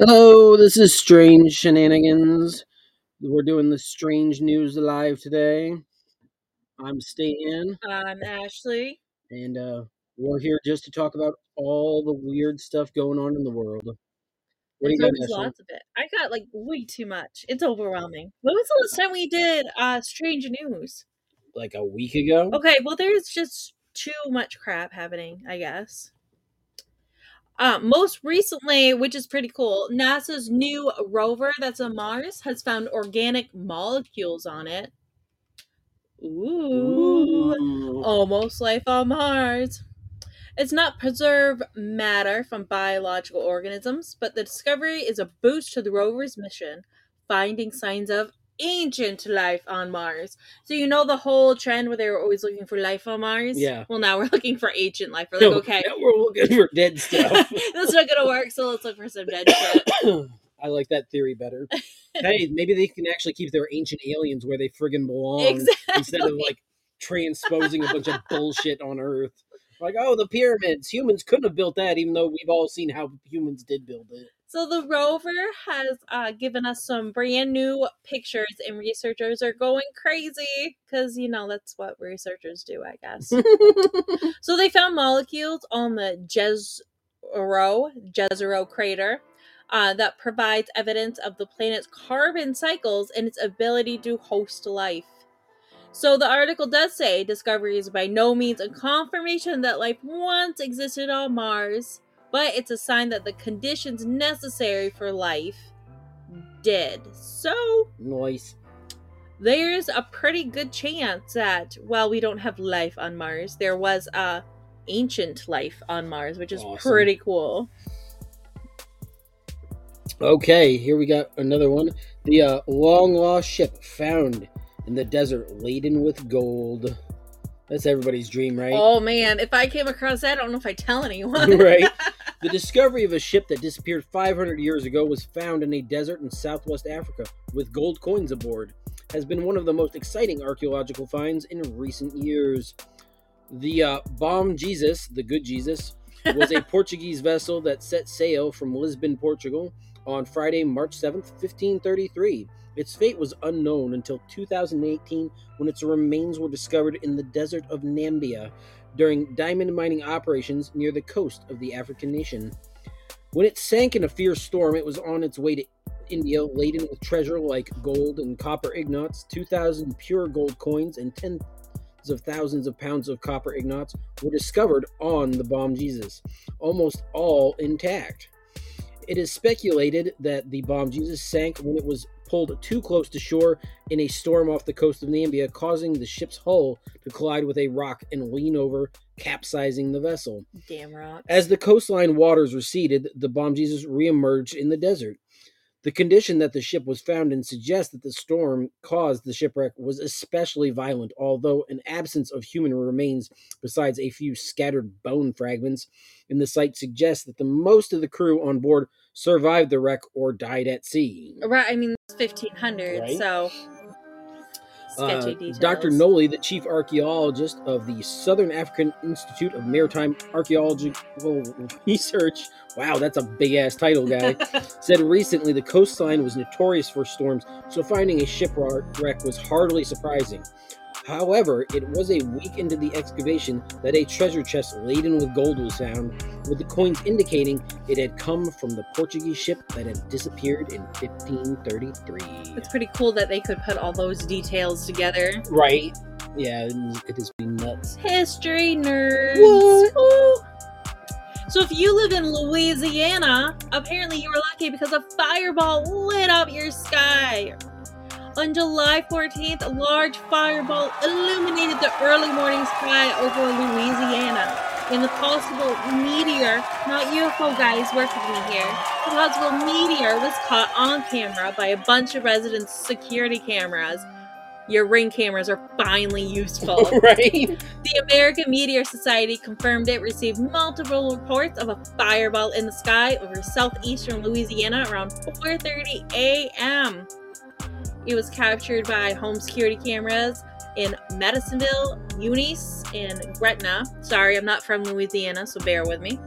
Hello, this is Strange Shenanigans. We're doing the Strange News Live today. I'm Stan, I'm Ashley. and uh, we're here just to talk about all the weird stuff going on in the world. What do you got, Ashley? lots of it. I got like way too much. It's overwhelming. When was the last time we did uh strange news? Like a week ago? Okay, well there's just too much crap happening, I guess. Uh, most recently, which is pretty cool, NASA's new rover that's on Mars has found organic molecules on it. Ooh. Ooh. almost life on Mars. It's not preserved matter from biological organisms, but the discovery is a boost to the rover's mission, finding signs of ancient life on Mars. So you know the whole trend where they were always looking for life on Mars? Yeah. Well, now we're looking for ancient life. We're like, No, okay, now we're looking for dead stuff. that's not gonna work. So let's look for some dead shit. I like that theory better. hey, maybe they can actually keep their ancient aliens where they friggin' belong exactly. instead of like transposing a bunch of bullshit on Earth. Like, oh, the pyramids. Humans couldn't have built that, even though we've all seen how humans did build it. So the rover has uh, given us some brand new pictures, and researchers are going crazy because you know that's what researchers do, I guess. so they found molecules on the Jezero Jezero crater uh, that provides evidence of the planet's carbon cycles and its ability to host life. So the article does say discovery is by no means a confirmation that life once existed on Mars, but it's a sign that the conditions necessary for life did. So nice. there's a pretty good chance that while we don't have life on Mars, there was a ancient life on Mars, which is Awesome. pretty cool. Okay, here we got another one. The uh, long lost ship found in the desert laden with gold. That's everybody's dream, right? Oh man, if I came across that, I don't know if I tell anyone. Right. The discovery of a ship that disappeared 500 years ago was found in a desert in southwest Africa with gold coins aboard. Has been one of the most exciting archaeological finds in recent years. The uh, Bom Jesus, the Good Jesus, was a Portuguese vessel that set sail from Lisbon, Portugal on Friday, March 7th, 1533. Its fate was unknown until 2018 when its remains were discovered in the desert of Nambia during diamond mining operations near the coast of the African nation. When it sank in a fierce storm, it was on its way to India laden with treasure like gold and copper ingots, 2,000 pure gold coins, and tens of thousands of pounds of copper ingots were discovered on the Bom Jesus, almost all intact. It is speculated that the Bom Jesus sank when it was pulled too close to shore in a storm off the coast of Nambia, causing the ship's hull to collide with a rock and lean over, capsizing the vessel. Damn rock. As the coastline waters receded, the Bom Jesus reemerged in the desert. The condition that the ship was found in suggests that the storm caused the shipwreck was especially violent, although an absence of human remains, besides a few scattered bone fragments, in the site suggests that the most of the crew on board survived the wreck or died at sea. Right, I mean it's 1500, Right. so sketchy Uh, details. Dr. Noli, the chief archaeologist of the Southern African Institute of Maritime Archaeological Research, wow, that's a big ass title, guy, said recently the coastline was notorious for storms, so finding a shipwreck was hardly surprising. However, it was a week into the excavation that a treasure chest laden with gold was found, with the coins indicating it had come from the Portuguese ship that had disappeared in 1533. It's pretty cool that they could put all those details together. Right? Yeah, it is being nuts. History nerds. So if you live in Louisiana, apparently you were lucky because a fireball lit up your sky. On July 14th, a large fireball illuminated the early morning sky over Louisiana. And the possible meteor, not UFO guys, work with me here. The possible meteor was caught on camera by a bunch of residents' security cameras. Your ring cameras are finally useful. right? The American Meteor Society confirmed it received multiple reports of a fireball in the sky over southeastern Louisiana around 4:30 a.m. It was captured by home security cameras in Madisonville, Eunice, and Gretna. Sorry, I'm not from Louisiana, so bear with me.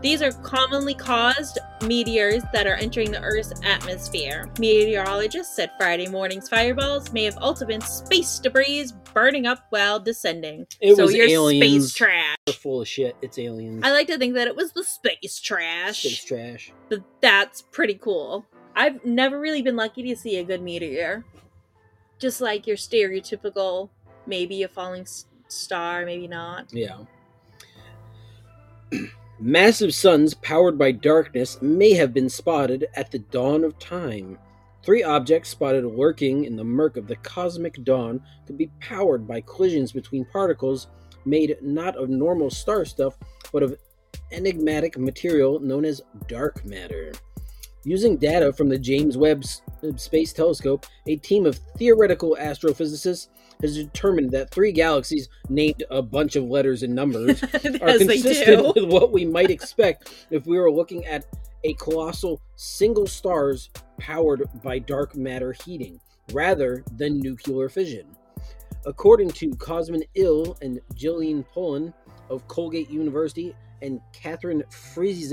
These are commonly caused meteors that are entering the Earth's atmosphere. Meteorologists said Friday morning's fireballs may have also been space debris burning up while descending. It so was you're aliens. space trash. They're full of shit. It's aliens. I like to think that it was the space trash. Space trash. But that's pretty cool. I've never really been lucky to see a good meteor. Just like your stereotypical, maybe a falling s- star, maybe not. Yeah. Massive suns powered by darkness may have been spotted at the dawn of time. Three objects spotted lurking in the murk of the cosmic dawn could be powered by collisions between particles made not of normal star stuff, but of enigmatic material known as dark matter. Using data from the James Webb Space Telescope, a team of theoretical astrophysicists has determined that three galaxies named a bunch of letters and numbers are consistent with what we might expect if we were looking at a colossal single stars powered by dark matter heating rather than nuclear fission. According to Cosmin Ilie and Jillian Paulin of Colgate University and Katherine Freese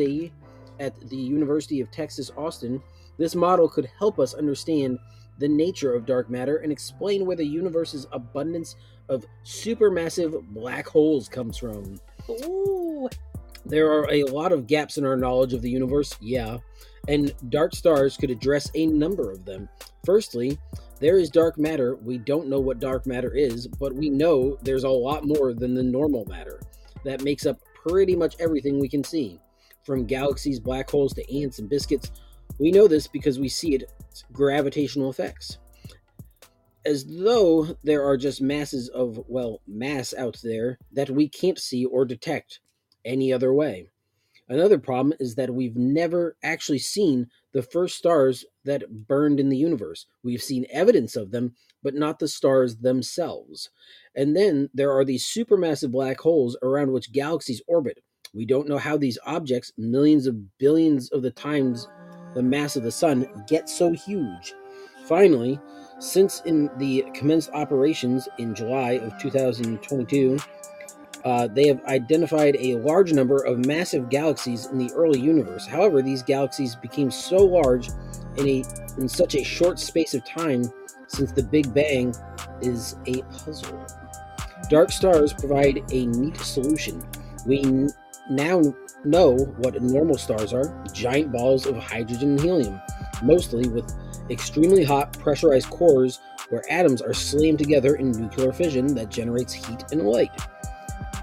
at the University of Texas Austin, this model could help us understand the nature of dark matter and explain where the universe's abundance of supermassive black holes comes from. Ooh. There are a lot of gaps in our knowledge of the universe, yeah, and dark stars could address a number of them. Firstly, there is dark matter. We don't know what dark matter is, but we know there's a lot more than the normal matter that makes up pretty much everything we can see. From galaxies, black holes to ants and biscuits, we know this because we see its gravitational effects. As though there are just masses of, well, mass out there that we can't see or detect any other way. Another problem is that we've never actually seen the first stars that burned in the universe. We've seen evidence of them, but not the stars themselves. And then there are these supermassive black holes around which galaxies orbit. We don't know how these objects, millions of billions of the times the mass of the sun, get so huge. Finally, since in the commenced operations in July of 2022, uh, they have identified a large number of massive galaxies in the early universe. However, these galaxies became so large in a in such a short space of time since the Big Bang is a puzzle. Dark stars provide a neat solution. We now know what normal stars are giant balls of hydrogen and helium, mostly with extremely hot pressurized cores where atoms are slammed together in nuclear fission that generates heat and light.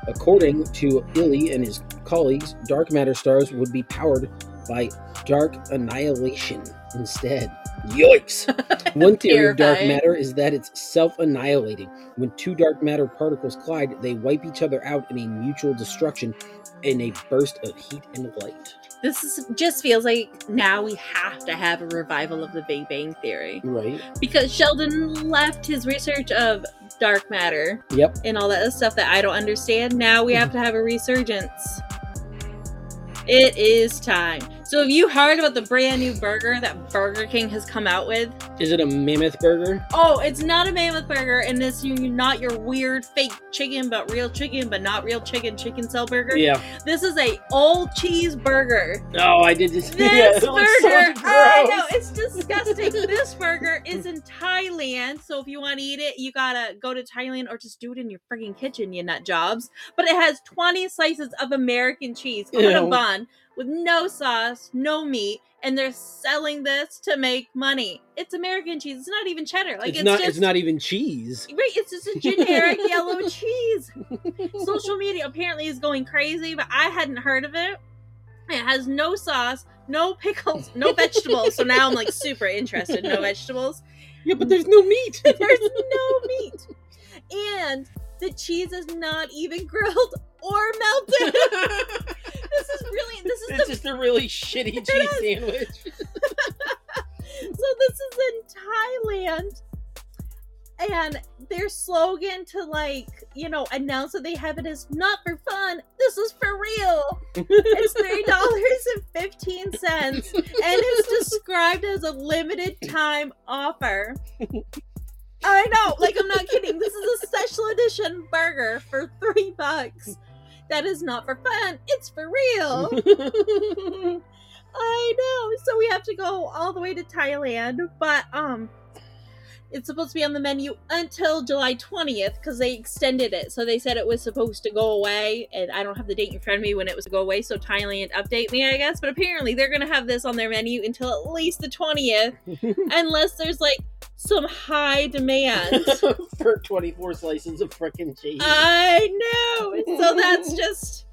According to Ilie and his colleagues, dark matter stars would be powered by dark annihilation instead. Yikes! One theory of dark matter is that it's self annihilating. When two dark matter particles collide, they wipe each other out in a mutual destruction in a burst of heat and light. This is just feels like now we have to have a revival of the Big Bang Theory Right. because Sheldon left his research of dark matter Yep. and all that stuff that I don't understand. Now we have to have a resurgence. It is time. So, have you heard about the brand new burger that Burger King has come out with? Is it a mammoth burger? Oh, it's not a mammoth burger, and it's you- not your weird fake chicken, but real chicken, but not real chicken chicken cell burger. Yeah. This is a old cheese burger. Oh, I did just. This yeah, looks so burger, I know it's disgusting. this burger is in Thailand, so if you want to eat it, you gotta go to Thailand or just do it in your freaking kitchen, you nut jobs. But it has 20 slices of American cheese on a bun with no sauce, no meat, and they're selling this to make money. It's American cheese. It's not even cheddar. Like it's, it's, not. just It's not even cheese. Right, it's just a generic yellow cheese. Social media apparently is going crazy, but I hadn't heard of it. It has no sauce, no pickles, no vegetables. So now I'm like super interested. No vegetables. Yeah, but there's no meat. There's no meat. And the cheese is not even grilled or melted. this is really this is the just a really shitty cheese sandwich. so this is in Thailand. And their slogan to like, you know, announce that they have it is not for fun. This is for real. It's three dollars and fifteen cents, and it's described as a limited time offer. I know, like I'm not kidding. This is a special edition burger for three bucks. That is not for fun. It's for real. I know. So we have to go all the way to Thailand, but um it's supposed to be on the menu until July 20th because they extended it. So they said it was supposed to go away, and I don't have the date in front of me when it was to go away. So Thailand update me, I guess. But apparently they're gonna have this on their menu until at least the 20th, unless there's like some high demand. for 24 slices of frickin' cheese. I know. So that's just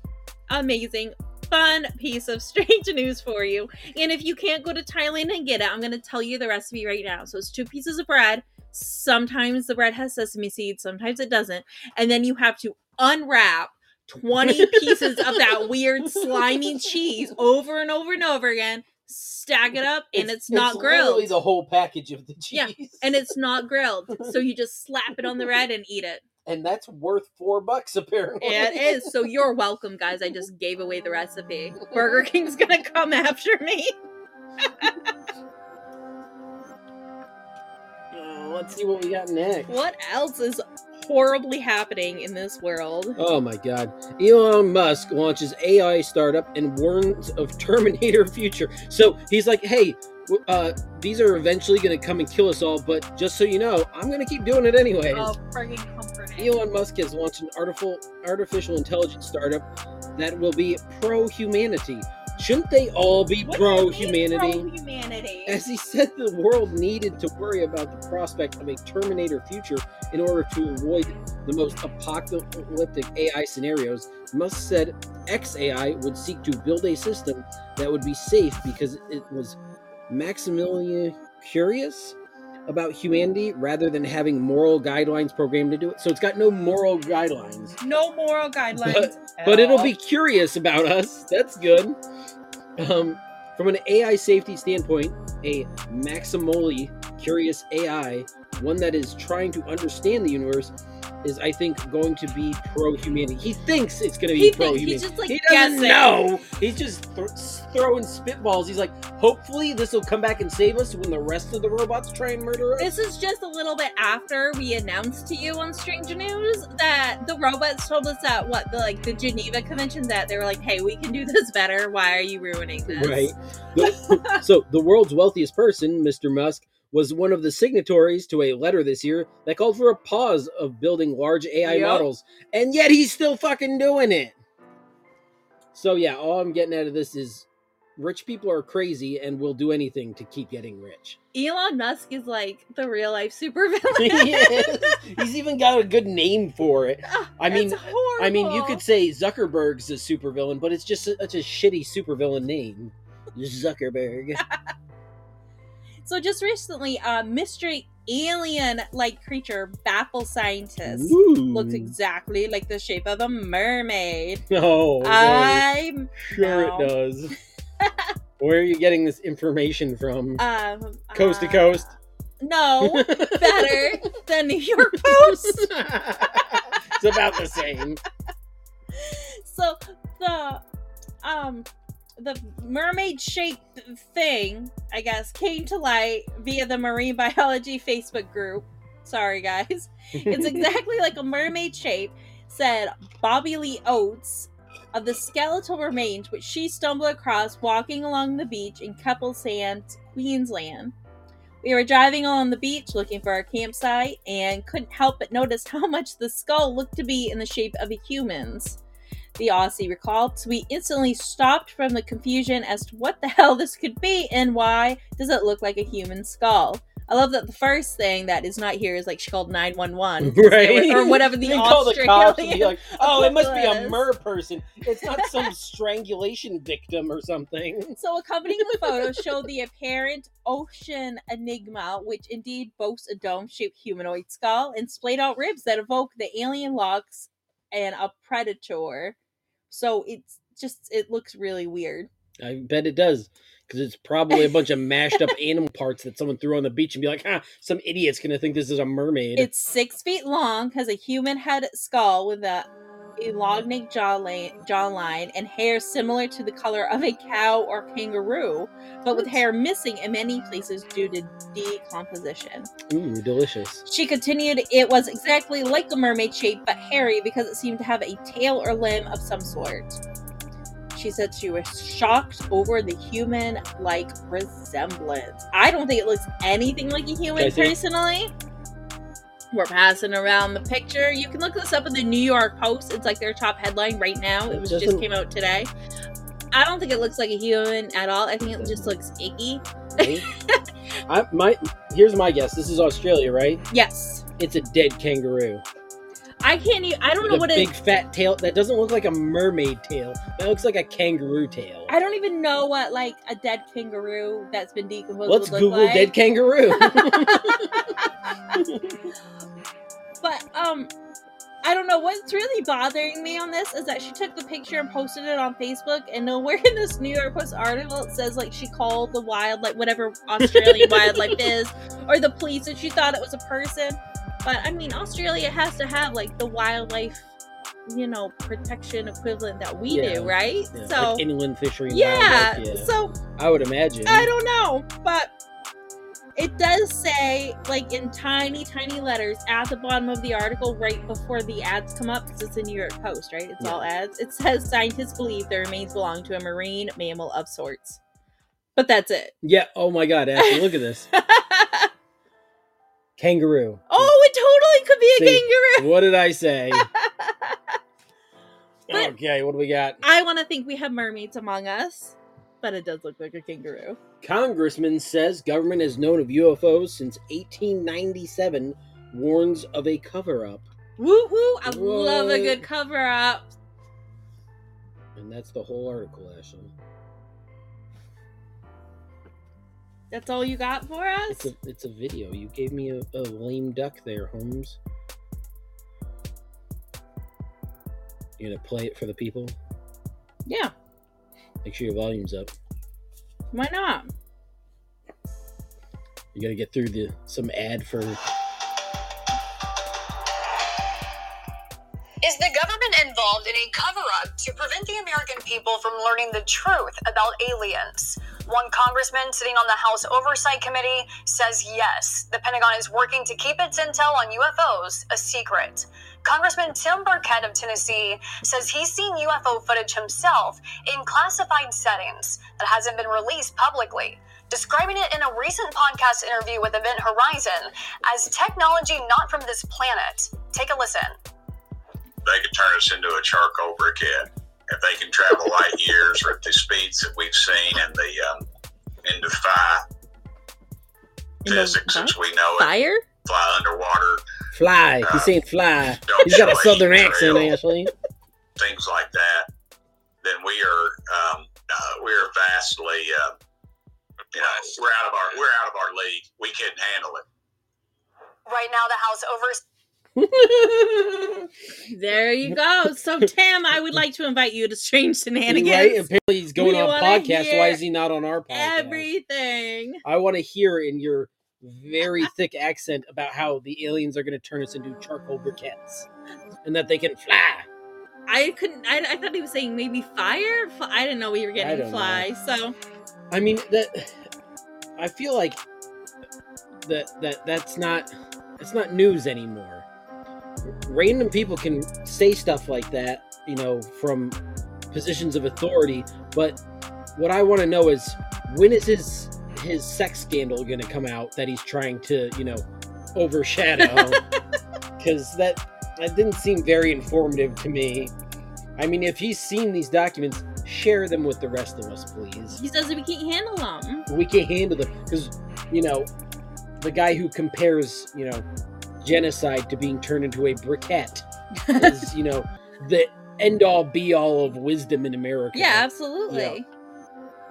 amazing. Fun piece of strange news for you. And if you can't go to Thailand and get it, I'm going to tell you the recipe right now. So it's two pieces of bread. Sometimes the bread has sesame seeds, sometimes it doesn't. And then you have to unwrap 20 pieces of that weird slimy cheese over and over and over again, stack it up, and it's, not literally grilled. the whole package of the cheese. Yeah, And it's not grilled. So you just slap it on the bread and eat it. And that's worth four bucks apparently. It is. So you're welcome, guys. I just gave away the recipe. Burger King's gonna come after me. Oh, let's see what we got next. What else is horribly happening in this world? Oh my god. Elon Musk launches AI startup and warns of Terminator future. So he's like, hey, uh, these are eventually going to come and kill us all, but just so you know, I'm going to keep doing it anyway. Oh, friggin' comforting. Elon Musk has launched an artificial artificial intelligence startup that will be pro humanity. Shouldn't they all be pro do you mean humanity? Pro-humanity. As he said, the world needed to worry about the prospect of a Terminator future in order to avoid the most apocalyptic AI scenarios. Musk said XAI would seek to build a system that would be safe because it was maximally curious about humanity rather than having moral guidelines programmed to do it. So it's got no moral guidelines, No moral guidelines. at but it'll be curious about us. That's good. Um, from an AI safety standpoint, a maximally curious AI, one that is trying to understand the universe, is I think going to be pro humanity. He thinks it's going to be pro humanity. he's just, like, he doesn't guessing. know. He's just th- throwing spitballs. He's like, hopefully this will come back and save us when the rest of the robots try and murder us. This is just a little bit after we announced to you on Strange News that the robots told us that what the like the Geneva Convention that they were like, "Hey, we can do this better. Why are you ruining this?" Right. So the world's wealthiest person, Mr. Musk, was one of the signatories to a letter this year that called for a pause of building large AI Yep. models, and yet he's still fucking doing it. So yeah, all I'm getting out of this is rich people are crazy and will do anything to keep getting rich. Elon Musk is like the real life supervillain. he is. He's even got a good name for it. Ah, I mean. I mean, you could say Zuckerberg's a supervillain, but it's just such a shitty supervillain name. Zuckerberg. So just recently, a mystery alien-like creature baffles scientists. Ooh. Looks exactly like the shape of a mermaid. Oh, no. I'm sure no. it does. Where are you getting this information from? um coast to uh, coast. No, better than New York Post. it's about the same. so the um the mermaid shaped thing i guess came to light via the marine biology facebook group. Sorry guys. It's exactly like a mermaid shape said bobby lee oates of the skeletal remains which she stumbled across walking along the beach in couple sands queensland. We were driving along the beach looking for our campsite and couldn't help but notice how much the skull looked to be in the shape of a human's the Aussie recalled. So we instantly stopped from the confusion as to what the hell this could be and why does it look like a human skull. I love that the first thing that is not here is like she called nine one one, Right? Or whatever the They call the cops and be like, "Oh, it must be a mer person. It's not some strangulation victim or something." So accompanying the photo showed the apparent ocean enigma, which indeed boasts a dome-shaped humanoid skull and splayed out ribs that evoke the alien locks and a predator. So it's just it looks really weird. I bet it does. Because it's probably a bunch of mashed up animal parts that someone threw on the beach and be like, huh, some idiot's gonna think this is a mermaid. It's six feet long, has a human head skull with a elongate jawline, jawline and hair similar to the color of a cow or kangaroo, but with hair missing in many places due to decomposition. Ooh, delicious. She continued, it was exactly like a mermaid shape, but hairy because it seemed to have a tail or limb of some sort. She said she was shocked over the human like resemblance. I don't think it looks anything like a human personally. We're passing around the picture. You can look this up in the New York Post. It's like their top headline right now. It It was just came out today. I don't think it looks like a human at all. I think it just looks icky. I, my here's my guess. This is Australia, right? Yes. It's a dead kangaroo. I can't even I don't know what a big it fat tail. That doesn't look like a mermaid tail. That looks like a kangaroo tail. I don't even know what like a dead kangaroo that's been decomposed Let's would look Google like. dead kangaroo. but um I don't know what's really bothering me on this is that she took the picture and posted it on Facebook and nowhere in this New York Post article it says like she called the wildlife whatever Australian wildlife is or the police and she thought it was a person. But I mean Australia has to have like the wildlife you know protection equivalent that we Yeah. do, right? Yeah, so like inland fishery. yeah, yeah. so I would imagine. I don't know, but it does say, like in tiny, tiny letters at the bottom of the article, right before the ads come up, because it's a New York Post, right? It's all ads. It says scientists believe the remains belong to a marine mammal of sorts. But that's it. Yeah. Oh my God, Ashley, look at this kangaroo. oh, it totally could be a See, kangaroo. What did I say? But- okay, what do we got? I want to think we have mermaids among us, but it does look like a kangaroo. Congressman says government has known of UFOs since 1897. Warns of a cover-up, Woo woo! I love a good cover up. and that's the whole article, Ashley. That's all you got for us? It's a it's a video. You gave me a, a lame duck there, Holmes. You're gonna play it for the people? yeah, Make sure your volume's up. why not? You gotta get through the some ad for Is the government involved in a cover up to prevent the American people from learning the truth about aliens? One congressman sitting on the House Oversight Committee says yes, the Pentagon is working to keep its intel on UFOs a secret. Congressman Tim Burchett of Tennessee says he's seen UFO footage himself in classified settings that hasn't been released publicly, describing it in a recent podcast interview with Event Horizon as technology not from this planet. Take a listen. they could turn us into a charcoal briquette. If they can travel light years at the speeds that we've seen and the um, and defy In the physics as we know it, Fire? fly underwater, fly. Uh, He's saying fly. don't He's got a southern any accent, Ashley. things like that, then we are um, uh, we're vastly uh, you know we're out of our we're out of our league. We couldn't handle it. Right now, the House Oversight There you go. So, Tim, I would like to invite you to Strange Shenanigans. right? Apparently he's going We on podcast. Why is he not on our podcast? Everything. I want to hear in your very thick accent about how the aliens are going to turn us into charcoal briquettes and that they can fly. I couldn't. I, I thought he was saying maybe fire. I didn't know we were getting fly. So I mean that. I feel like that that that's not it's not news anymore. Random people can say stuff like that, you know, from positions of authority. But what I want to know is when is his his sex scandal going to come out that he's trying to, you know, overshadow? Because that that didn't seem very informative to me. I mean, if he's seen these documents, share them with the rest of us, please he says that we can't handle them. we can't handle them because you know the guy who compares you know genocide to being turned into a briquette is you know the end all be all of wisdom in america Yeah, absolutely.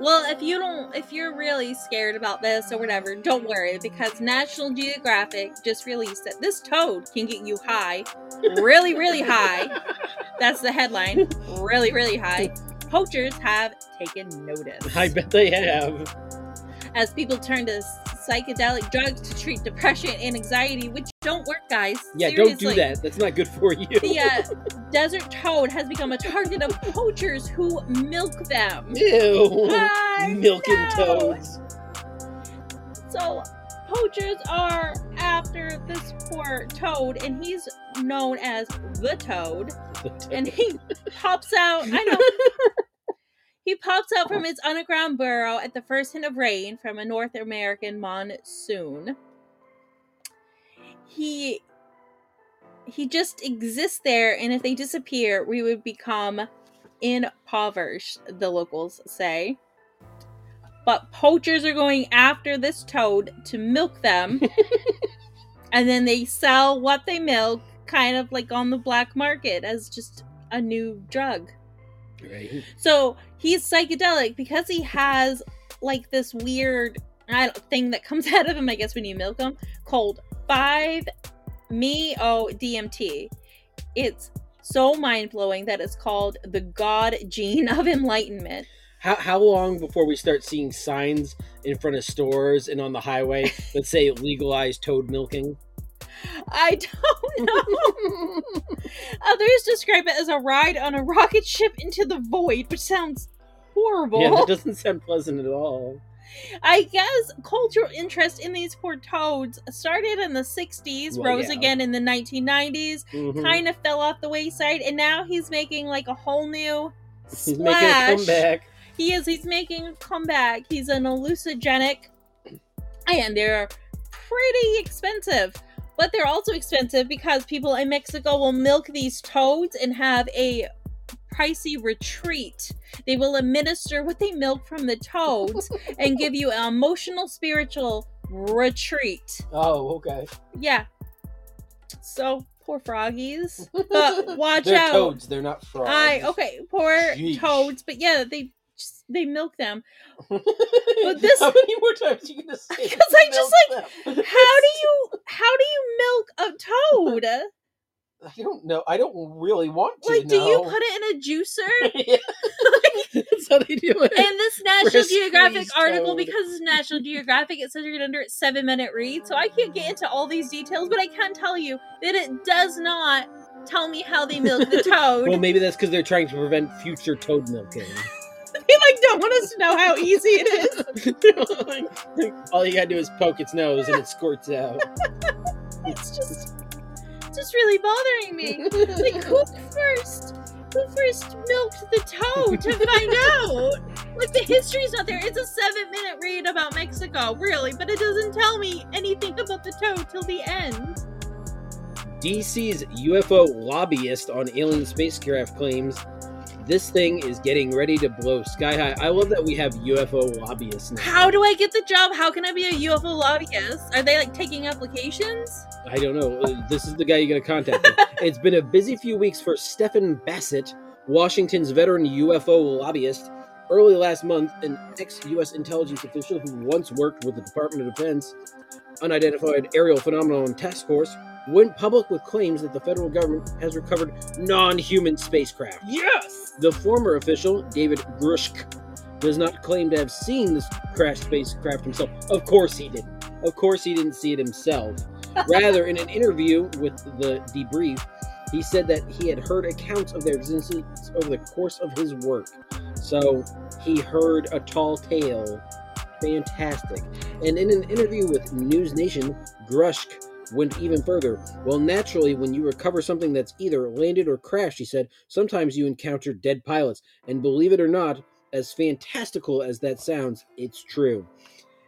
Well, if you don't, if you're really scared about this or whatever, don't worry because National Geographic just released that this toad can get you high, really, really high. That's the headline. Really, really high. Poachers have taken notice. i bet they have as people turn to psychedelic drugs to treat depression and anxiety, which don't work, guys. Yeah, don't do that. That's not good for you. The uh, desert toad has become a target of poachers who milk them. Ew. I Milking know. toads. So poachers are after this poor toad, and he's known as the toad. And he pops out. I know. He pops out from oh. his underground burrow at the first hint of rain from a North American monsoon. He he just exists there, and if they disappear, we would become impoverished, the locals say. But poachers are going after this toad to milk them, and then they sell what they milk, kind of like on the black market, as just a new drug. Right. So he's psychedelic because he has like this weird I don't, thing that comes out of him, I guess, when you milk him, called 5 meo DMT. It's so mind blowing that it's called the God gene of enlightenment. How, how long before we start seeing signs in front of stores and on the highway that say legalized toad milking? I don't know. Others describe it as a ride on a rocket ship into the void, which sounds horrible. Yeah, that doesn't sound pleasant at all. I guess cultural interest in these poor toads started in the 60s, Well, rose yeah. again in the 1990s, Mhm. kind of fell off the wayside, and now he's making like a whole new He's making a splash. comeback. He is, he's making a comeback. He's an hallucinogenic, and they're pretty expensive. But they're also expensive because people in Mexico will milk these toads and have a pricey retreat. They will administer what they milk from the toads and give you an emotional, spiritual retreat. Oh, okay. Yeah. So poor froggies, but watch They're out. toads. They're not frogs. I okay, poor toads, but yeah, they just they milk them. but this- How many more times are you gonna say? 'Cause I just, like, them? How do you how do you milk a toad? I don't know. I don't really want to. Like, do you put it in a juicer? Yeah. That's how they do it. In this National Geographic article, toad. because it's National Geographic, it says you're gonna under its seven minute read, so I can't get into all these details, but I can tell you that it does not tell me how they milk the toad. well, maybe that's because they're trying to prevent future toad milking. they like don't want us to know how easy it is. All you gotta do is poke its nose and it squirts out. It's just just really bothering me. Like who first who first milked the toad to find out? Like the history's not there. It's a seven minute read about Mexico, really, but it doesn't tell me anything about the toad till the end. DC's UFO lobbyist on alien spacecraft claims this thing is getting ready to blow sky high. I love that we have UFO lobbyists now. How do I get the job? How can I be a UFO lobbyist? Are they like taking applications? I don't know. Uh, This is the guy you're going to contact. it's been a busy few weeks for Stephen Bassett, Washington's veteran UFO lobbyist. Early last month, an ex U.S. intelligence official who once worked with the Department of Defense Unidentified Aerial Phenomenon Task Force went public with claims that the federal government has recovered non human spacecraft. Yes. The former official, David Grusch, does not claim to have seen this crashed spacecraft himself. Of course he didn't. Of course he didn't see it himself. Rather, in an interview with the debrief, he said that he had heard accounts of their existence over the course of his work. So he heard a tall tale. Fantastic. And in an interview with News Nation, Grushk went even further. Well, naturally, when you recover something that's either landed or crashed, he said, sometimes you encounter dead pilots. And believe it or not, as fantastical as that sounds, it's true.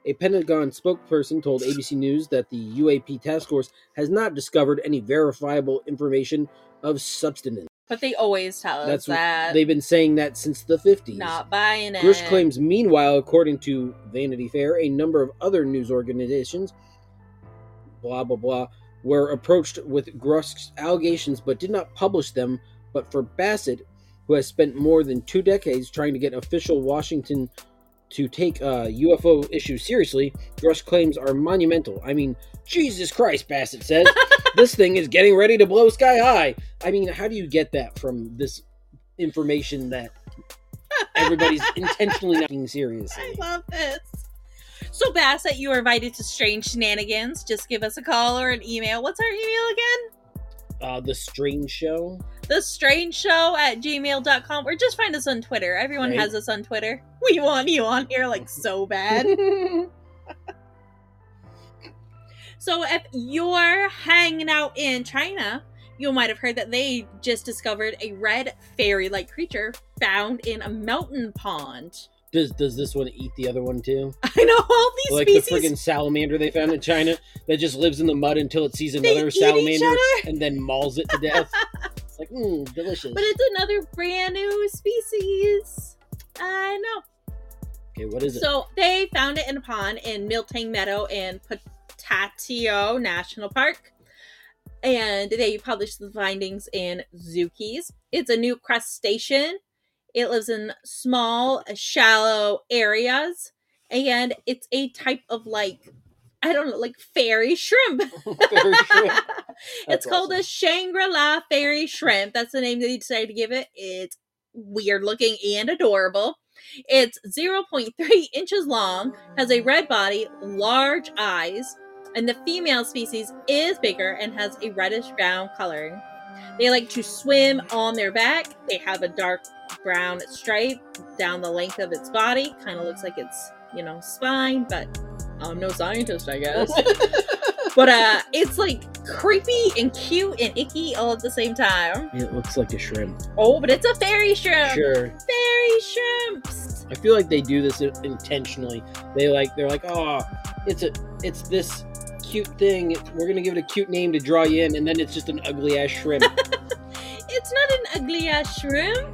A Pentagon spokesperson told ABC News that the UAP task force has not discovered any verifiable information of substance. But they always tell us That's that. They've been saying that since the 50s. not buying it. Grusch claims, meanwhile, according to Vanity Fair, a number of other news organizations, blah, blah, blah, were approached with Grusch's allegations but did not publish them. But for Bassett, who has spent more than two decades trying to get official Washington to take uh, UFO issues seriously, Grusch claims are monumental. I mean, Jesus Christ, Bassett says. this thing is getting ready to blow sky high. I mean, how do you get that from this information that everybody's intentionally not taking seriously? I love this. So, Bassett, you are invited to Strange Shenanigans. Just give us a call or an email. What's our email again? Uh, the Strange Show. The Strange Show at gmail.com. Or just find us on Twitter. Everyone Right. has us on Twitter. We want you on here like so bad. So if you're hanging out in China, you might have heard that they just discovered a red fairy-like creature found in a mountain pond. Does does this one eat the other one too? I know all these like the species friggin' salamander they found in China that just lives in the mud until it sees another salamander and then mauls it to death. it's like, mmm, delicious. but it's another brand new species. I know. okay, what is it? So they found it in a pond in Miltang Meadow in Potatso National Park. And they published the findings in Zookeys. It's a new crustacean. It lives in small, uh, shallow areas. And it's a type of like, I don't know, like fairy shrimp. Fairy shrimp. it's called awesome. a Shangri La fairy shrimp. That's the name that they decided to give it. It's weird looking and adorable. It's 0.3 inches long, has a red body, large eyes, and the female species is bigger and has a reddish brown coloring. They like to swim on their back. They have a dark brown stripe down the length of its body. Kind of looks like its, you know, spine, but I'm no scientist, I guess. but uh it's like creepy and cute and icky all at the same time. it looks like a shrimp. Oh, but it's a fairy shrimp. Sure. Fairy shrimps. I feel like they do this intentionally. They like they're like, oh, it's a it's this cute thing. It's- We're gonna give it a cute name to draw you in, and then it's just an ugly ass shrimp. It's not an ugly ass shrimp,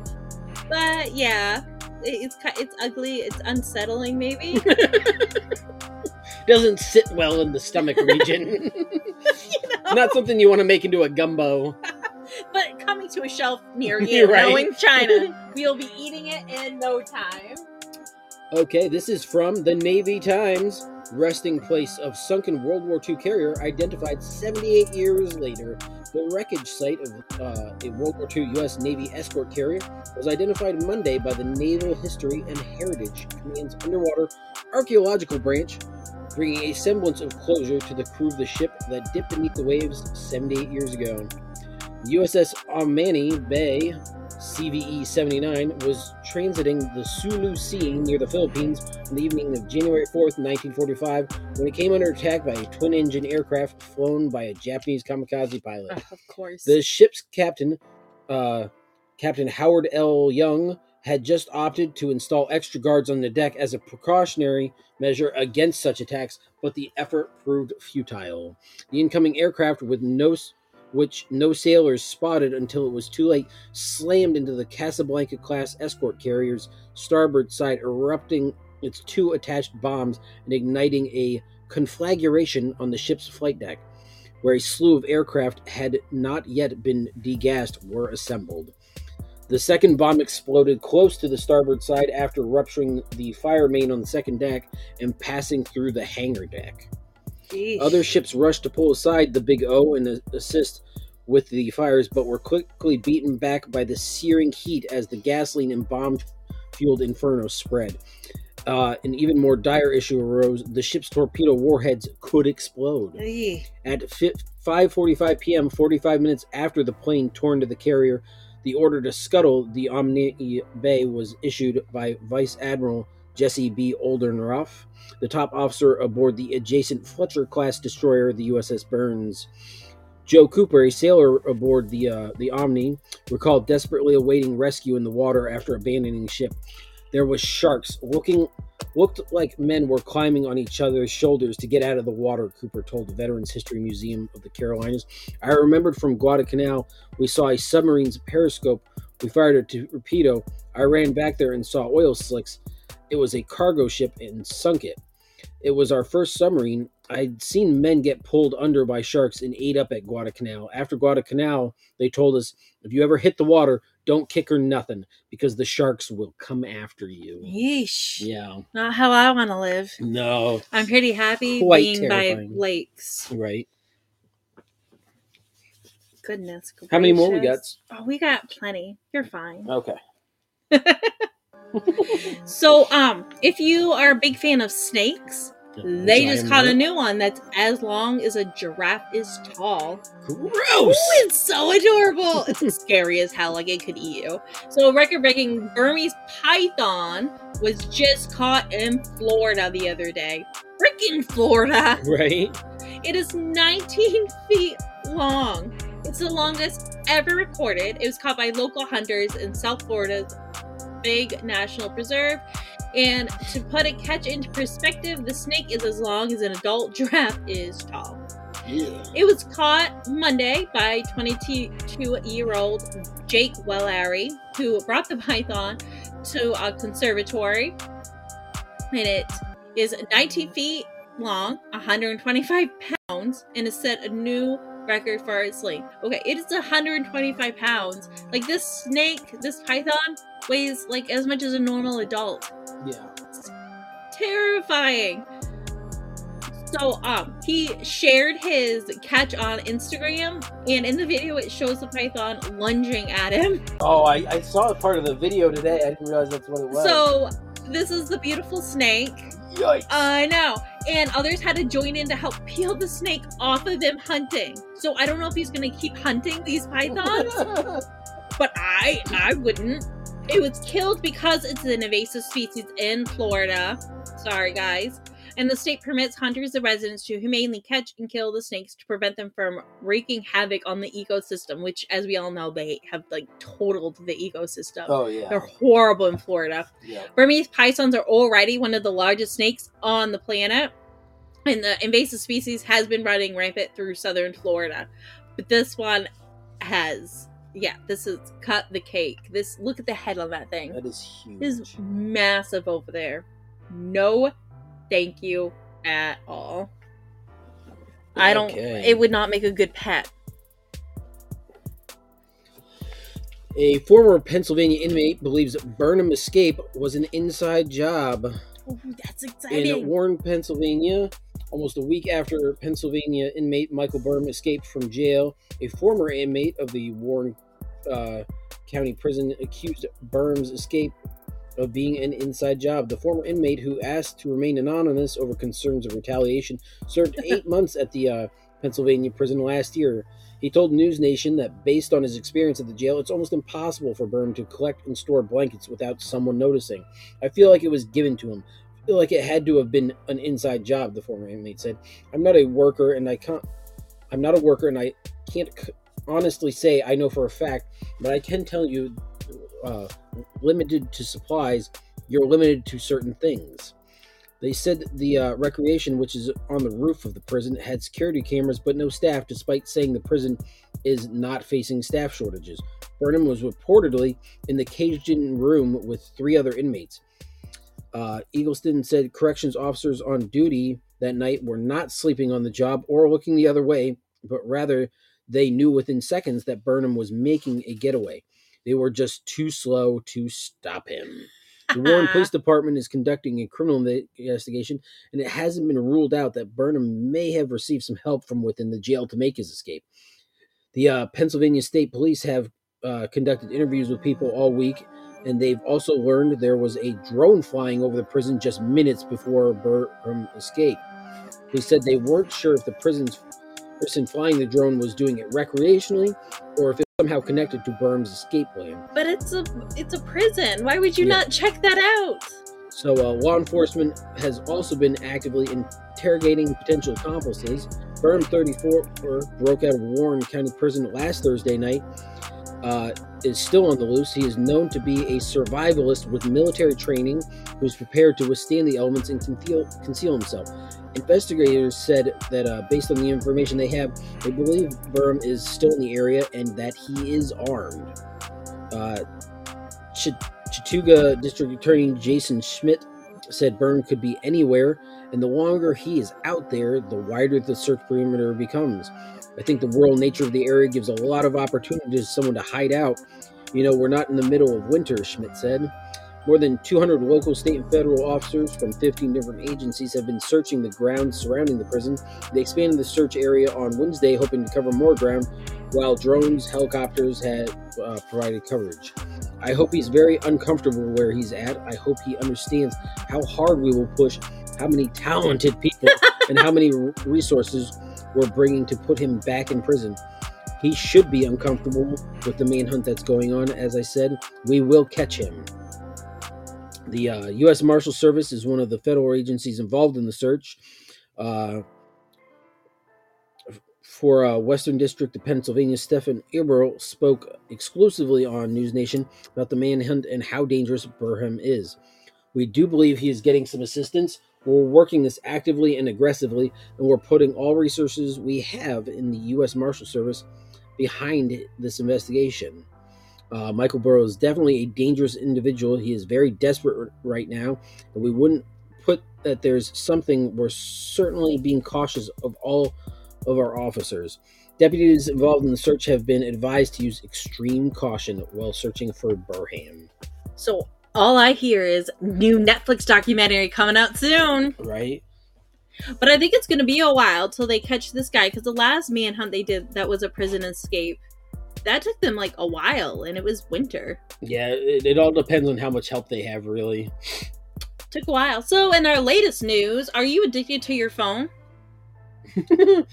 but yeah, it's it's ugly. It's unsettling, maybe. Doesn't sit well in the stomach region. you know? Not something you want to make into a gumbo. but coming to a shelf near you, right. knowing China, we'll be eating it in no time. Okay, this is from the Navy Times. Resting place of sunken World War II carrier identified 78 years later. The wreckage site of uh, a World War II U.S. Navy escort carrier was identified Monday by the Naval History and Heritage Command's Underwater Archaeological Branch, bringing a semblance of closure to the crew of the ship that dipped beneath the waves 78 years ago. USS Ommaney Bay CVE 79 was transiting the Sulu Sea near the Philippines on the evening of January 4th, 1945, when it came under attack by a twin engine aircraft flown by a Japanese kamikaze pilot. of course. The ship's captain, uh, Captain Howard L. Young, had just opted to install extra guards on the deck as a precautionary measure against such attacks, but the effort proved futile. The incoming aircraft, with no, which no sailors spotted until it was too late, slammed into the Casablanca class escort carrier's starboard side, erupting its two attached bombs and igniting a conflagration on the ship's flight deck where a slew of aircraft had not yet been degassed were assembled. The second bomb exploded close to the starboard side after rupturing the fire main on the second deck and passing through the hangar deck. Other ships rushed to pull aside the Big O and assist with the fires, but were quickly beaten back by the searing heat as the gasoline and bomb fueled inferno spread. Uh, an even more dire issue arose: the ship's torpedo warheads could explode. Eey. At 5:45 p.m., 45 minutes after the plane tore into the carrier, the order to scuttle the Ommaney Bay was issued by Vice Admiral Jesse B. Oldendorf, the top officer aboard the adjacent Fletcher-class destroyer, the USS Burns. Joe Cooper, a sailor aboard the uh, the Ommaney, recalled desperately awaiting rescue in the water after abandoning ship. There was sharks looking looked like men were climbing on each other's shoulders to get out of the water, Cooper told the Veterans History Museum of the Carolinas. I remembered from Guadalcanal, we saw a submarine's periscope. We fired a torpedo. I ran back there and saw oil slicks. It was a cargo ship and sunk it. It was our first submarine. I'd seen men get pulled under by sharks and ate up at Guadalcanal. After Guadalcanal, they told us if you ever hit the water, don't kick or nothing because the sharks will come after you. Yeesh. Yeah. Not how I want to live. No. I'm pretty happy Quite being terrifying. by lakes. Right. Goodness. How many more we got? Oh, we got plenty. You're fine. Okay. So, um, if you are a big fan of snakes, They just caught a new one that's as long as a giraffe is tall. Gross. Oh, it's so adorable. It's scary as hell, like it could eat you. So, record breaking Burmese python was just caught in Florida the other day. Freaking Florida! Right? It is 19 feet long. It's the longest ever recorded. It was caught by local hunters in South Florida's Big National Preserve. And to put a catch into perspective, the snake is as long as an adult giraffe is tall. Yeah. It was caught Monday by 22 year old Jake Waleri, who brought the python to a conservatory. And it is 19 feet long, 125 pounds, and it set a new record for its length. Okay, it is 125 pounds. Like this snake, this python weighs like as much as a normal adult Yeah. terrifying. So um he shared his catch on Instagram and in the video it shows the python lunging at him. Oh, I, I saw a part of the video today. I didn't realize that's what it was. So this is the beautiful snake. Yikes. I know. And others had to join in to help peel the snake off of them hunting. So I don't know if he's gonna keep hunting these pythons, but I I wouldn't. It was killed because it's an invasive species in Florida. Sorry, guys. And the state permits hunters and residents to humanely catch and kill the snakes to prevent them from wreaking havoc on the ecosystem, which, as we all know, they have like totaled the ecosystem. oh, yeah. They're horrible in Florida. yeah. Burmese pythons are already one of the largest snakes on the planet, and the invasive species has been running rampant through southern Florida. But this one has, yeah, this is cut the cake. This look at the head on that thing. That is huge. It is massive over there. No, thank you at all. I don't. It would not make a good pet. A former Pennsylvania inmate believes Burham escape was an inside job. Ooh, that's In. Warren, Pennsylvania, almost a week after Pennsylvania inmate Michael Burham escaped from jail, a former inmate of the Warren uh, County Prison accused Burham's escape of being an inside job. The former inmate, who asked to remain anonymous over concerns of retaliation, served eight months at the uh, Pennsylvania prison last year. He told News Nation that based on his experience at the jail, it's almost impossible for Burham to collect and store blankets without someone noticing. I feel like it was given to him. I feel like it had to have been an inside job, the former inmate said. I'm not a worker and I can't I'm not a worker and I can't c- honestly say I know for a fact, but I can tell you uh, limited to supplies, you're limited to certain things. They said the uh, recreation, which is on the roof of the prison, had security cameras but no staff, despite saying the prison is not facing staff shortages. Burham was reportedly in the caged in room with three other inmates. Uh, Eagleston said corrections officers on duty that night were not sleeping on the job or looking the other way, but rather they knew within seconds that Burham was making a getaway. They were just too slow to stop him. The Warren Police Department is conducting a criminal investigation, and it hasn't been ruled out that Burham may have received some help from within the jail to make his escape. The uh, Pennsylvania State Police have uh, conducted interviews with people all week, and they've also learned there was a drone flying over the prison just minutes before Burham escaped. They said they weren't sure if the prison's person flying the drone was doing it recreationally or if it's somehow connected to Burham's escape plan. But it's a it's a prison. Why would you Yeah. not check that out? So, uh, law enforcement has also been actively interrogating potential accomplices. Burham, 34, broke out of Warren County Prison last Thursday night. Uh, is still on the loose. He is known to be a survivalist with military training who's prepared to withstand the elements and conceal, conceal himself. Investigators said that uh, based on the information they have, they believe Burham is still in the area and that he is armed. Uh, Ch- Chattooga District Attorney Jason Schmidt said Burham could be anywhere, and the longer he is out there, the wider the search perimeter becomes. I think the rural nature of the area gives a lot of opportunities to someone to hide out. You know, we're not in the middle of winter, Schmidt said. More than 200 local, state, and federal officers from 15 different agencies have been searching the grounds surrounding the prison. They expanded the search area on Wednesday, hoping to cover more ground, while drones, helicopters had uh, provided coverage. I hope he's very uncomfortable where he's at. I hope he understands how hard we will push, how many talented people, and how many resources we're bringing to put him back in prison. He should be uncomfortable with the manhunt that's going on. As I said, we will catch him. The uh, U.S. Marshal Service is one of the federal agencies involved in the search. Uh, for uh, Western District of Pennsylvania, Stephen Eberl spoke exclusively on News Nation about the manhunt and how dangerous Burham is. We do believe he is getting some assistance. We're working this actively and aggressively, and we're putting all resources we have in the U.S. Marshal Service behind this investigation. Uh, Michael Burham is definitely a dangerous individual. He is very desperate right now, and we wouldn't put that there's something. We're certainly being cautious of all of our officers. Deputies involved in the search have been advised to use extreme caution while searching for Burham. So all I hear is new Netflix documentary coming out soon. Right? But I think it's going to be a while till they catch this guy because the last manhunt they did that was a prison escape. That took them like a while and it was winter. Yeah, it, it all depends on how much help they have, really. Took a while. So, in our latest news, are you addicted to your phone?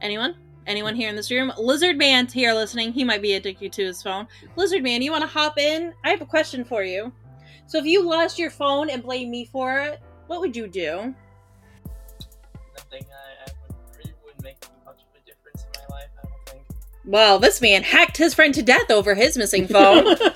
Anyone? Anyone here in this room? Lizard Man's here listening. He might be addicted to his phone. Lizard Man, you want to hop in? I have a question for you. So, if you lost your phone and blame me for it, what would you do? Nothing. I, Well, this man hacked his friend to death over his missing phone.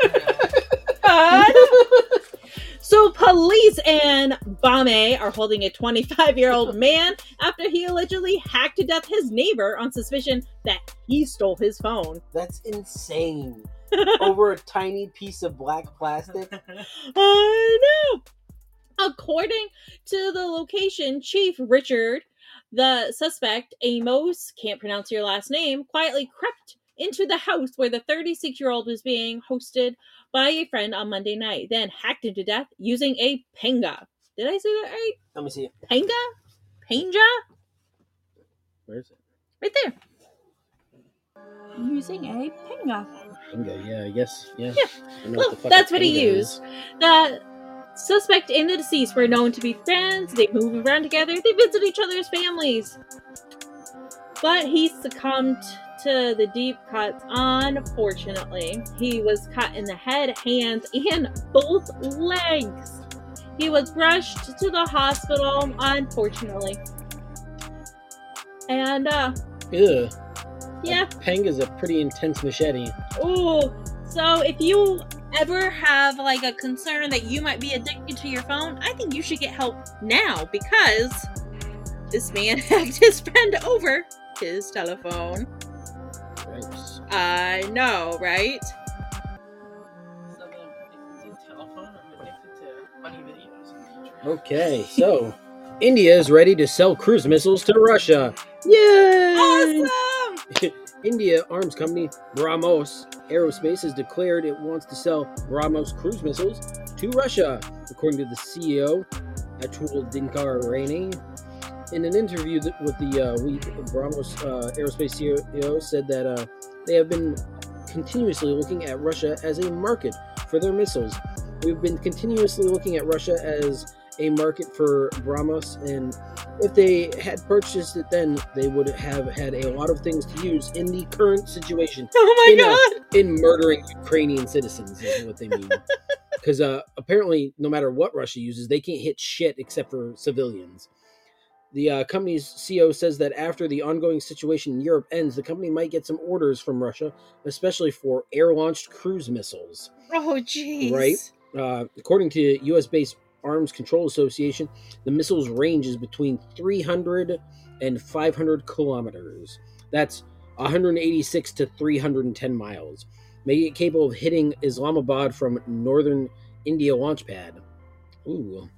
So, police in Bame are holding a 25 year old man after he allegedly hacked to death his neighbor on suspicion that he stole his phone. That's insane. Over a tiny piece of black plastic. Uh, I know. According to the location chief, Richard, the suspect, Amos, can't pronounce your last name, quietly crept into the house where the 36 year old was being hosted by a friend on Monday night, then hacked him to death using a penga. Did I say that right? Let me see it. Penga? Penja? Where is it? Right there. Using a penga. Pinga, yeah, I guess. Yeah. Yeah. I Well, the fuck that's what he pinga used. The suspect and the deceased were known to be friends. They moved around together. They visit each other's families. But he succumbed to the deep cuts, unfortunately. He was cut in the head, hands, and both legs. He was rushed to the hospital, unfortunately. And, uh, yeah, A Penga's a pretty intense machete. Ooh, so if you ever have like a concern that you might be addicted to your phone, I think you should get help now because this man hacked his friend over his telephone. I know, right? So then, addicted to telephone, I'm addicted to funny videos. Okay, so India is ready to sell cruise missiles to Russia. Yay! Awesome! India arms company Brahmos Aerospace has declared it wants to sell Brahmos cruise missiles to Russia, according to the CEO, Atul Dinkar Rane. In an interview th- with the uh, we, Brahmos uh, Aerospace CEO, said that uh, they have been continuously looking at Russia as a market for their missiles. We've been continuously looking at Russia as a market for Brahmos, and if they had purchased it then, they would have had a lot of things to use in the current situation Oh my In a- god! in murdering Ukrainian citizens, is what they mean. Because uh, apparently, no matter what Russia uses, they can't hit shit except for civilians. The uh, company's CEO says that after the ongoing situation in Europe ends, the company might get some orders from Russia, especially for air launched cruise missiles. Oh jeez. Right. Uh, according to U.S. based Arms Control Association, the missile's range is between 300 and 500 kilometers. That's 186 to 310 miles, making it capable of hitting Islamabad from northern India launch pad. Ooh.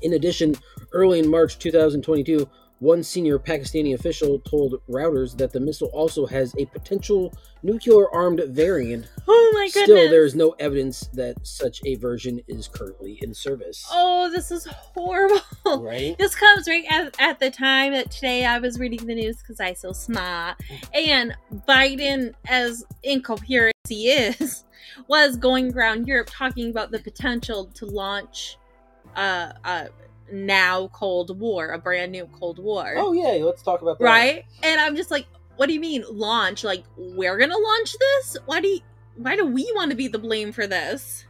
In addition, early in March 2022, One senior Pakistani official told Reuters that the missile also has a potential nuclear armed variant. Oh my goodness. Still, there is no evidence that such a version is currently in service. Oh, this is horrible. Right? This comes right at, at the time that today I was reading the news because I so smart. And Biden, as incoherent as he is, was going around Europe talking about the potential to launch uh, a now Cold War, a brand new Cold War. Oh, yeah, let's talk about that. right? And I'm just like, what do you mean launch? Like we're gonna launch this? Why do you, why do we want to be the blame for this?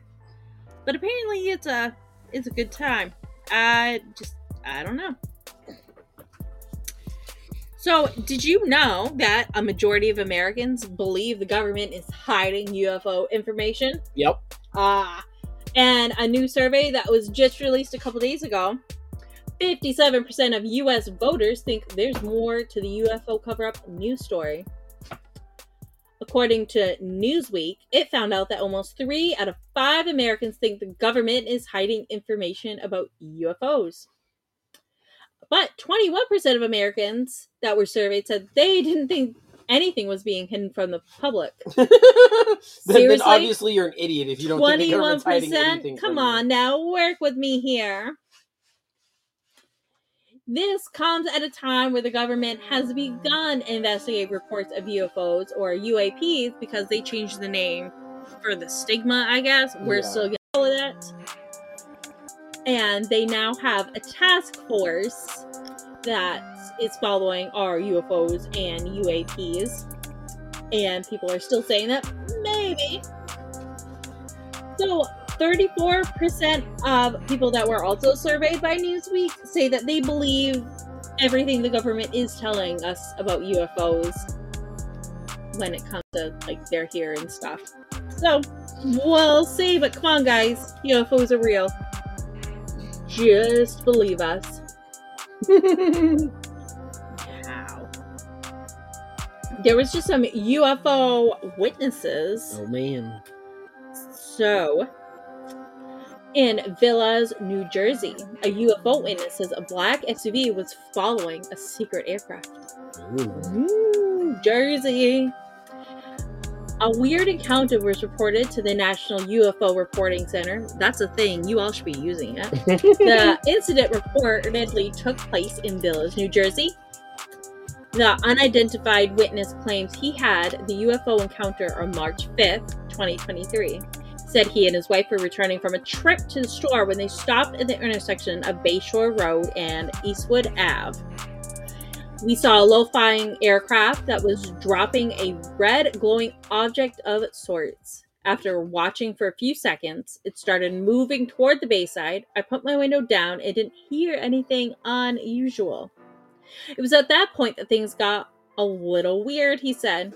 But apparently it's a it's a good time. I just I don't know. So, did you know that a majority of Americans believe the government is hiding UFO information? Yep. Ah. And a new survey that was just released a couple days ago 57% of US voters think there's more to the UFO cover up news story. According to Newsweek, it found out that almost three out of five Americans think the government is hiding information about UFOs. But 21% of Americans that were surveyed said they didn't think anything was being hidden from the public. then, then obviously you're an idiot if you don't think the government's hiding 21%? anything. Come from you. on now, work with me here. This comes at a time where the government has begun investigate reports of UFOs or UAPs because they changed the name for the stigma, I guess. We're Yeah. still getting all of that. And they now have a task force that is following are UFOs and UAPs. And people are still saying that maybe. So 34% of people that were also surveyed by Newsweek say that they believe everything the government is telling us about UFOs when it comes to like they're here and stuff. So we'll see, but come on guys, UFOs are real. Just believe us. How? There was just some UFO witnesses oh man. so, in Villas, New Jersey, a UFO witness says a black SUV was following a secret aircraft. Ooh. Ooh, Jersey. A weird encounter was reported to the National UFO Reporting Center. That's a thing. You all should be using it. The incident reportedly took place in Villas, New Jersey. The unidentified witness claims he had the UFO encounter on March 5th, 2023. Said he and his wife were returning from a trip to the store when they stopped at the intersection of Bayshore Road and Eastwood Ave. We saw a low flying aircraft that was dropping a red glowing object of sorts. After watching for a few seconds, it started moving toward the bayside. I put my window down and didn't hear anything unusual. It was at that point that things got a little weird, he said.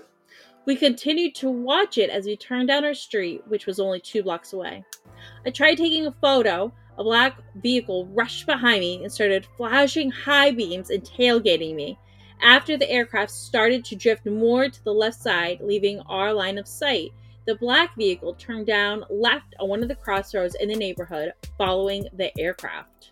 We continued to watch it as we turned down our street, which was only two blocks away. I tried taking a photo. A black vehicle rushed behind me and started flashing high beams and tailgating me. After the aircraft started to drift more to the left side, leaving our line of sight, the black vehicle turned down left on one of the crossroads in the neighborhood, following the aircraft.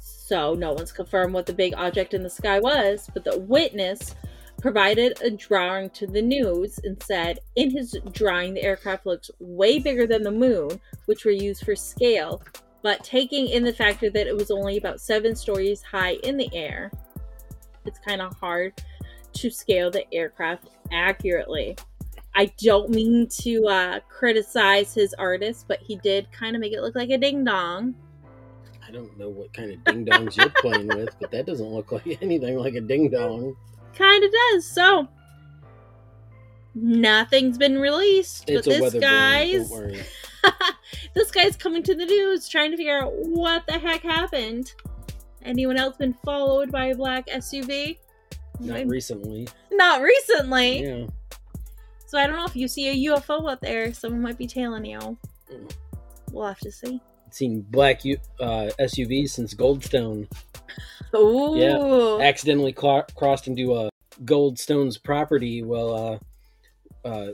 So, no one's confirmed what the big object in the sky was, but the witness provided a drawing to the news and said, in his drawing, the aircraft looks way bigger than the moon, which were used for scale, but taking in the factor that it was only about seven stories high in the air, it's kind of hard to scale the aircraft accurately. I don't mean to uh, criticize his artist, but he did kind of make it look like a ding dong. I don't know what kind of ding dongs you're playing with, but that doesn't look like anything like a ding dong. Kind of does. So, nothing's been released, It's but this guy's this guy's coming to the news trying to figure out what the heck happened. Anyone else been followed by a black SUV? Not recently. Not recently. Yeah. So I don't know if you see a UFO out there, someone might be tailing you. We'll have to see. Seen black U- uh, SUVs since Goldstone Ooh. accidentally cla crossed into uh, Goldstone's property while uh, uh,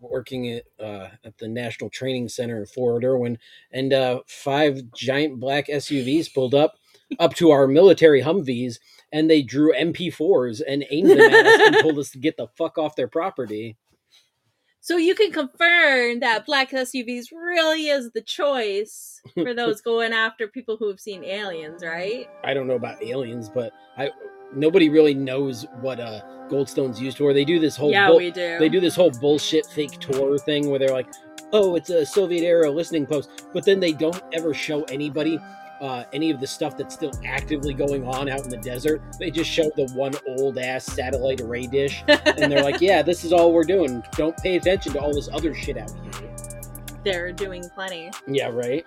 working at uh, at the National Training Center in Fort Irwin, and uh, five giant black SUVs pulled up. up to our military Humvees and they drew MP4s and aimed them at us and told us to get the fuck off their property. So you can confirm that black SUVs really is the choice for those going after people who have seen aliens, right? I don't know about aliens, but I nobody really knows what uh Goldstone's used for. They do this whole yeah, bull- we do. they do this whole bullshit fake tour thing where they're like, "Oh, it's a Soviet era listening post," but then they don't ever show anybody uh, any of the stuff that's still actively going on out in the desert. They just show the one old ass satellite array dish, and they're like, "Yeah, this is all we're doing. Don't pay attention to all this other shit out here." They're doing plenty. Yeah, right.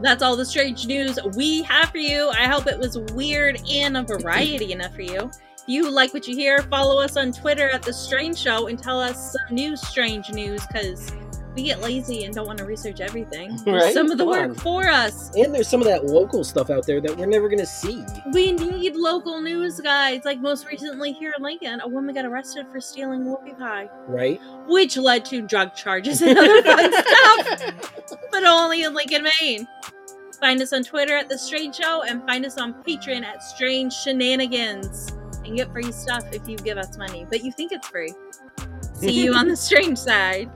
That's all the strange news we have for you. I hope it was weird and a variety enough for you. If you like what you hear, follow us on Twitter at The Strange Show and tell us some new strange news because we get lazy and don't want to research everything. Right? Some of the Come work on. for us. And there's some of that local stuff out there that we're never gonna see. We need local news, guys. Like most recently here in Lincoln, a woman got arrested for stealing whoopie pie, Right? which led to drug charges and other fun stuff, but only in Lincoln, Maine. Find us on Twitter at The Strange Show and find us on Patreon at Strange Shenanigans. And get free stuff if you give us money, but you think it's free. See you on the strange side.